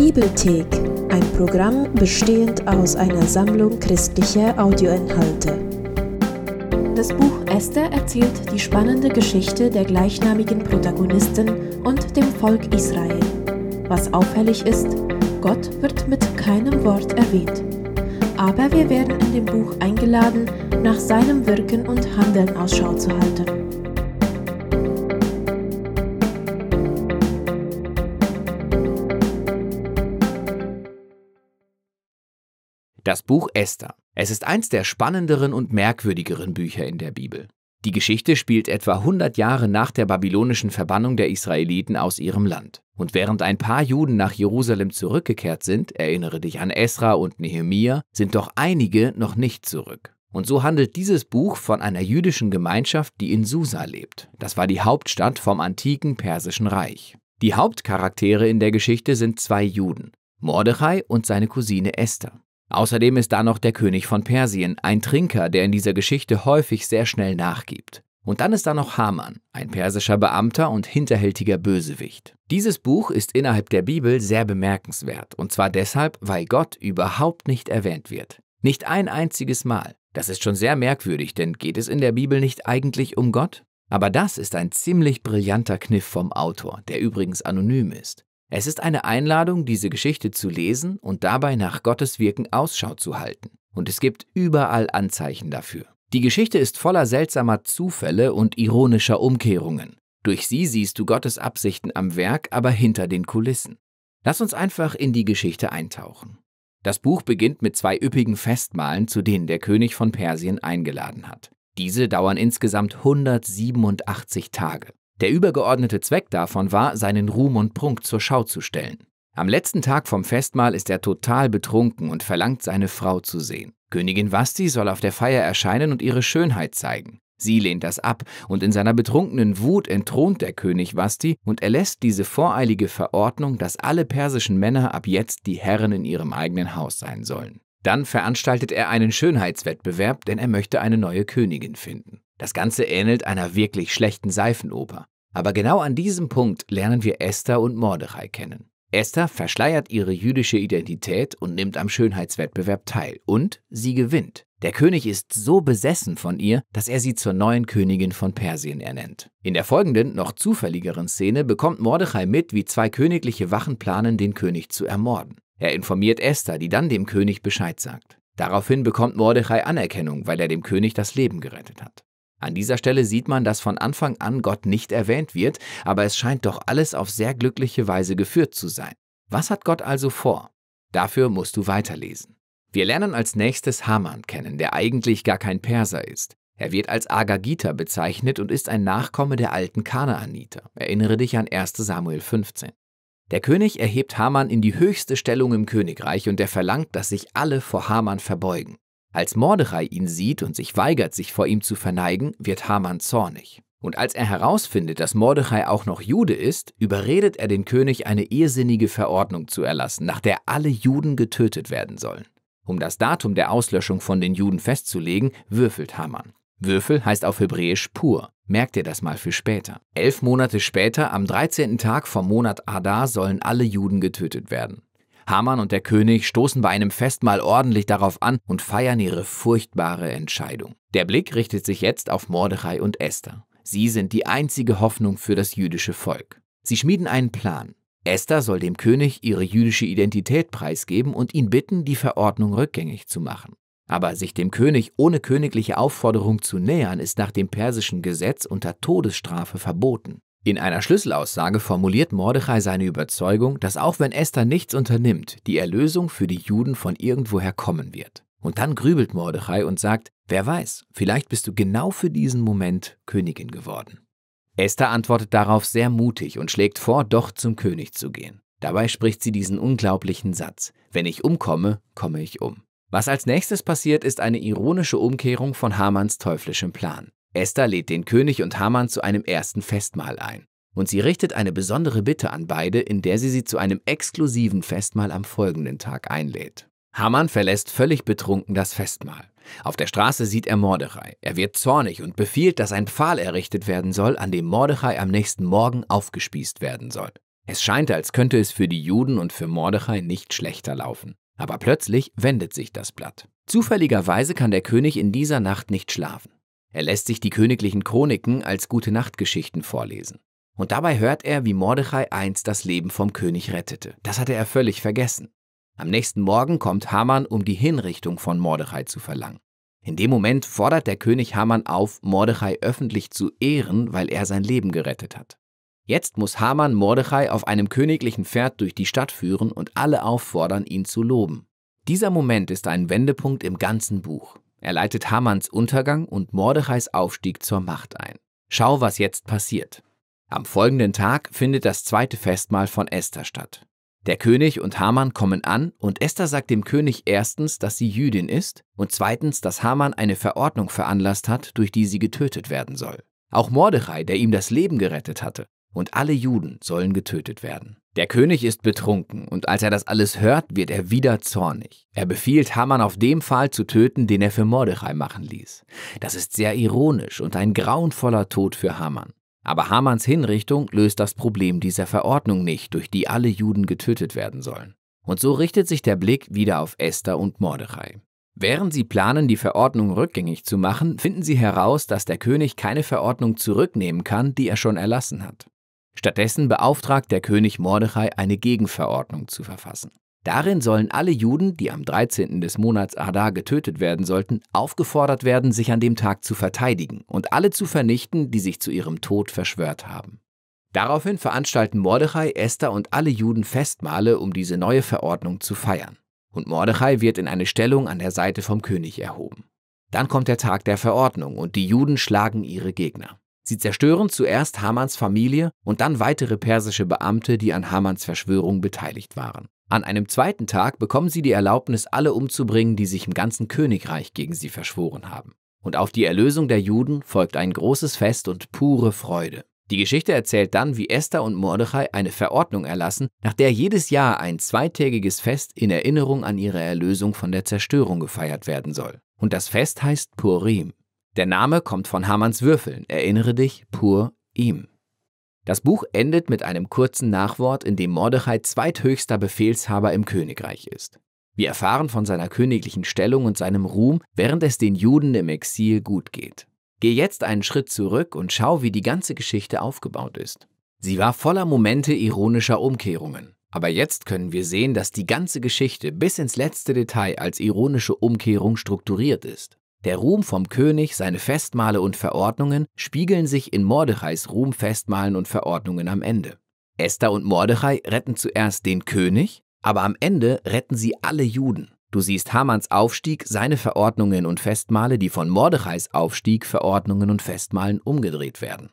Bibelthek, ein Programm bestehend aus einer Sammlung christlicher Audioinhalte. Das Buch Esther erzählt die spannende Geschichte der gleichnamigen Protagonisten und dem Volk Israel. Was auffällig ist, Gott wird mit keinem Wort erwähnt. Aber wir werden in dem Buch eingeladen, nach seinem Wirken und Handeln Ausschau zu halten. Das Buch Esther. Es ist eins der spannenderen und merkwürdigeren Bücher in der Bibel. Die Geschichte spielt etwa 100 Jahre nach der babylonischen Verbannung der Israeliten aus ihrem Land. Und während ein paar Juden nach Jerusalem zurückgekehrt sind, erinnere dich an Esra und Nehemia, sind doch einige noch nicht zurück. Und so handelt dieses Buch von einer jüdischen Gemeinschaft, die in Susa lebt. Das war die Hauptstadt vom antiken Persischen Reich. Die Hauptcharaktere in der Geschichte sind zwei Juden, Mordechai und seine Cousine Esther. Außerdem ist da noch der König von Persien, ein Trinker, der in dieser Geschichte häufig sehr schnell nachgibt. Und dann ist da noch Haman, ein persischer Beamter und hinterhältiger Bösewicht. Dieses Buch ist innerhalb der Bibel sehr bemerkenswert, und zwar deshalb, weil Gott überhaupt nicht erwähnt wird. Nicht ein einziges Mal. Das ist schon sehr merkwürdig, denn geht es in der Bibel nicht eigentlich um Gott? Aber das ist ein ziemlich brillanter Kniff vom Autor, der übrigens anonym ist. Es ist eine Einladung, diese Geschichte zu lesen und dabei nach Gottes Wirken Ausschau zu halten. Und es gibt überall Anzeichen dafür. Die Geschichte ist voller seltsamer Zufälle und ironischer Umkehrungen. Durch sie siehst du Gottes Absichten am Werk, aber hinter den Kulissen. Lass uns einfach in die Geschichte eintauchen. Das Buch beginnt mit zwei üppigen Festmahlen, zu denen der König von Persien eingeladen hat. Diese dauern insgesamt 187 Tage. Der übergeordnete Zweck davon war, seinen Ruhm und Prunk zur Schau zu stellen. Am letzten Tag vom Festmahl ist er total betrunken und verlangt, seine Frau zu sehen. Königin Vasti soll auf der Feier erscheinen und ihre Schönheit zeigen. Sie lehnt das ab und in seiner betrunkenen Wut entthront der König Vasti und erlässt diese voreilige Verordnung, dass alle persischen Männer ab jetzt die Herren in ihrem eigenen Haus sein sollen. Dann veranstaltet er einen Schönheitswettbewerb, denn er möchte eine neue Königin finden. Das Ganze ähnelt einer wirklich schlechten Seifenoper. Aber genau an diesem Punkt lernen wir Esther und Mordechai kennen. Esther verschleiert ihre jüdische Identität und nimmt am Schönheitswettbewerb teil. Und sie gewinnt. Der König ist so besessen von ihr, dass er sie zur neuen Königin von Persien ernennt. In der folgenden, noch zufälligeren Szene bekommt Mordechai mit, wie zwei königliche Wachen planen, den König zu ermorden. Er informiert Esther, die dann dem König Bescheid sagt. Daraufhin bekommt Mordechai Anerkennung, weil er dem König das Leben gerettet hat. An dieser Stelle sieht man, dass von Anfang an Gott nicht erwähnt wird, aber es scheint doch alles auf sehr glückliche Weise geführt zu sein. Was hat Gott also vor? Dafür musst du weiterlesen. Wir lernen als nächstes Haman kennen, der eigentlich gar kein Perser ist. Er wird als Agagita bezeichnet und ist ein Nachkomme der alten Kanaaniter. Erinnere dich an 1 Samuel 15. Der König erhebt Haman in die höchste Stellung im Königreich und er verlangt, dass sich alle vor Haman verbeugen. Als Mordechai ihn sieht und sich weigert, sich vor ihm zu verneigen, wird Haman zornig. Und als er herausfindet, dass Mordechai auch noch Jude ist, überredet er den König, eine irrsinnige Verordnung zu erlassen, nach der alle Juden getötet werden sollen. Um das Datum der Auslöschung von den Juden festzulegen, würfelt Haman. Würfel heißt auf Hebräisch pur. Merkt ihr das mal für später. Elf Monate später, am 13. Tag vom Monat Adar, sollen alle Juden getötet werden. Haman und der König stoßen bei einem Festmahl ordentlich darauf an und feiern ihre furchtbare Entscheidung. Der Blick richtet sich jetzt auf Mordechai und Esther. Sie sind die einzige Hoffnung für das jüdische Volk. Sie schmieden einen Plan. Esther soll dem König ihre jüdische Identität preisgeben und ihn bitten, die Verordnung rückgängig zu machen. Aber sich dem König ohne königliche Aufforderung zu nähern, ist nach dem persischen Gesetz unter Todesstrafe verboten. In einer Schlüsselaussage formuliert Mordechai seine Überzeugung, dass auch wenn Esther nichts unternimmt, die Erlösung für die Juden von irgendwoher kommen wird. Und dann grübelt Mordechai und sagt, wer weiß, vielleicht bist du genau für diesen Moment Königin geworden. Esther antwortet darauf sehr mutig und schlägt vor, doch zum König zu gehen. Dabei spricht sie diesen unglaublichen Satz, wenn ich umkomme, komme ich um. Was als nächstes passiert, ist eine ironische Umkehrung von Hamanns teuflischem Plan. Esther lädt den König und Haman zu einem ersten Festmahl ein. Und sie richtet eine besondere Bitte an beide, in der sie sie zu einem exklusiven Festmahl am folgenden Tag einlädt. Haman verlässt völlig betrunken das Festmahl. Auf der Straße sieht er Mordechai. Er wird zornig und befiehlt, dass ein Pfahl errichtet werden soll, an dem Mordechai am nächsten Morgen aufgespießt werden soll. Es scheint, als könnte es für die Juden und für Mordechai nicht schlechter laufen. Aber plötzlich wendet sich das Blatt. Zufälligerweise kann der König in dieser Nacht nicht schlafen. Er lässt sich die königlichen Chroniken als gute Nachtgeschichten vorlesen. Und dabei hört er, wie Mordechai einst das Leben vom König rettete. Das hatte er völlig vergessen. Am nächsten Morgen kommt Haman, um die Hinrichtung von Mordechai zu verlangen. In dem Moment fordert der König Haman auf, Mordechai öffentlich zu ehren, weil er sein Leben gerettet hat. Jetzt muss Haman Mordechai auf einem königlichen Pferd durch die Stadt führen und alle auffordern, ihn zu loben. Dieser Moment ist ein Wendepunkt im ganzen Buch. Er leitet Hamans Untergang und Mordechais Aufstieg zur Macht ein. Schau, was jetzt passiert. Am folgenden Tag findet das zweite Festmahl von Esther statt. Der König und Haman kommen an und Esther sagt dem König erstens, dass sie Jüdin ist und zweitens, dass Haman eine Verordnung veranlasst hat, durch die sie getötet werden soll. Auch Mordechai, der ihm das Leben gerettet hatte, und alle Juden sollen getötet werden. Der König ist betrunken, und als er das alles hört, wird er wieder zornig. Er befiehlt Haman auf dem Pfahl zu töten, den er für Mordechai machen ließ. Das ist sehr ironisch und ein grauenvoller Tod für Haman. Aber Hamans Hinrichtung löst das Problem dieser Verordnung nicht, durch die alle Juden getötet werden sollen. Und so richtet sich der Blick wieder auf Esther und Mordechai. Während sie planen, die Verordnung rückgängig zu machen, finden sie heraus, dass der König keine Verordnung zurücknehmen kann, die er schon erlassen hat. Stattdessen beauftragt der König Mordechai, eine Gegenverordnung zu verfassen. Darin sollen alle Juden, die am 13. des Monats Adar getötet werden sollten, aufgefordert werden, sich an dem Tag zu verteidigen und alle zu vernichten, die sich zu ihrem Tod verschwört haben. Daraufhin veranstalten Mordechai, Esther und alle Juden Festmale, um diese neue Verordnung zu feiern. Und Mordechai wird in eine Stellung an der Seite vom König erhoben. Dann kommt der Tag der Verordnung und die Juden schlagen ihre Gegner. Sie zerstören zuerst Hamans Familie und dann weitere persische Beamte, die an Hamans Verschwörung beteiligt waren. An einem zweiten Tag bekommen sie die Erlaubnis, alle umzubringen, die sich im ganzen Königreich gegen sie verschworen haben. Und auf die Erlösung der Juden folgt ein großes Fest und pure Freude. Die Geschichte erzählt dann, wie Esther und Mordechai eine Verordnung erlassen, nach der jedes Jahr ein zweitägiges Fest in Erinnerung an ihre Erlösung von der Zerstörung gefeiert werden soll. Und das Fest heißt Purim. Der Name kommt von Hamanns Würfeln. Erinnere dich, pur ihm. Das Buch endet mit einem kurzen Nachwort, in dem Mordechai zweithöchster Befehlshaber im Königreich ist. Wir erfahren von seiner königlichen Stellung und seinem Ruhm, während es den Juden im Exil gut geht. Geh jetzt einen Schritt zurück und schau, wie die ganze Geschichte aufgebaut ist. Sie war voller Momente ironischer Umkehrungen. Aber jetzt können wir sehen, dass die ganze Geschichte bis ins letzte Detail als ironische Umkehrung strukturiert ist. Der Ruhm vom König, seine Festmale und Verordnungen spiegeln sich in Mordechais Ruhm, Festmalen und Verordnungen am Ende. Esther und Mordechai retten zuerst den König, aber am Ende retten sie alle Juden. Du siehst Hamans Aufstieg, seine Verordnungen und Festmale, die von Mordechais Aufstieg, Verordnungen und Festmalen umgedreht werden.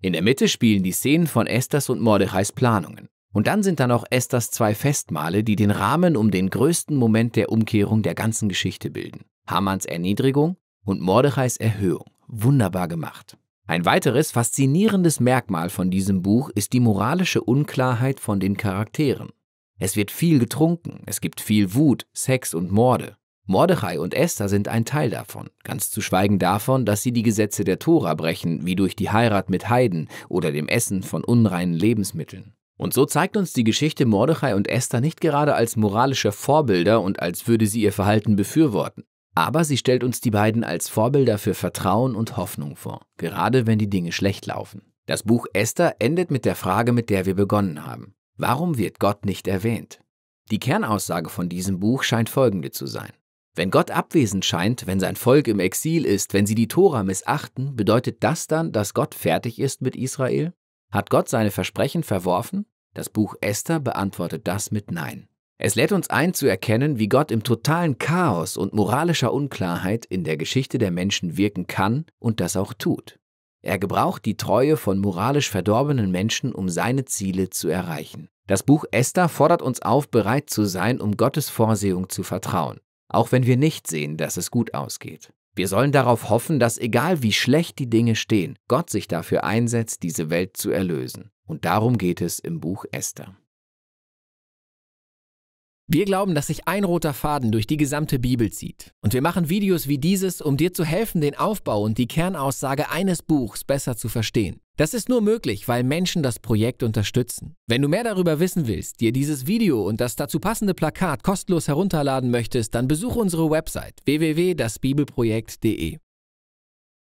In der Mitte spielen die Szenen von Esthers und Mordechais Planungen. Und dann sind da noch Esthers zwei Festmale, die den Rahmen um den größten Moment der Umkehrung der ganzen Geschichte bilden. Hamans Erniedrigung und Mordechais Erhöhung. Wunderbar gemacht. Ein weiteres faszinierendes Merkmal von diesem Buch ist die moralische Unklarheit von den Charakteren. Es wird viel getrunken, es gibt viel Wut, Sex und Morde. Mordechai und Esther sind ein Teil davon, ganz zu schweigen davon, dass sie die Gesetze der Tora brechen, wie durch die Heirat mit Heiden oder dem Essen von unreinen Lebensmitteln. Und so zeigt uns die Geschichte Mordechai und Esther nicht gerade als moralische Vorbilder und als würde sie ihr Verhalten befürworten. Aber sie stellt uns die beiden als Vorbilder für Vertrauen und Hoffnung vor, gerade wenn die Dinge schlecht laufen. Das Buch Esther endet mit der Frage, mit der wir begonnen haben. Warum wird Gott nicht erwähnt? Die Kernaussage von diesem Buch scheint folgende zu sein. Wenn Gott abwesend scheint, wenn sein Volk im Exil ist, wenn sie die Tora missachten, bedeutet das dann, dass Gott fertig ist mit Israel? Hat Gott seine Versprechen verworfen? Das Buch Esther beantwortet das mit Nein. Es lädt uns ein zu erkennen, wie Gott im totalen Chaos und moralischer Unklarheit in der Geschichte der Menschen wirken kann und das auch tut. Er gebraucht die Treue von moralisch verdorbenen Menschen, um seine Ziele zu erreichen. Das Buch Esther fordert uns auf, bereit zu sein, um Gottes Vorsehung zu vertrauen, auch wenn wir nicht sehen, dass es gut ausgeht. Wir sollen darauf hoffen, dass egal wie schlecht die Dinge stehen, Gott sich dafür einsetzt, diese Welt zu erlösen. Und darum geht es im Buch Esther. Wir glauben, dass sich ein roter Faden durch die gesamte Bibel zieht. Und wir machen Videos wie dieses, um dir zu helfen, den Aufbau und die Kernaussage eines Buchs besser zu verstehen. Das ist nur möglich, weil Menschen das Projekt unterstützen. Wenn du mehr darüber wissen willst, dir dieses Video und das dazu passende Plakat kostenlos herunterladen möchtest, dann besuche unsere Website www.dasbibelprojekt.de.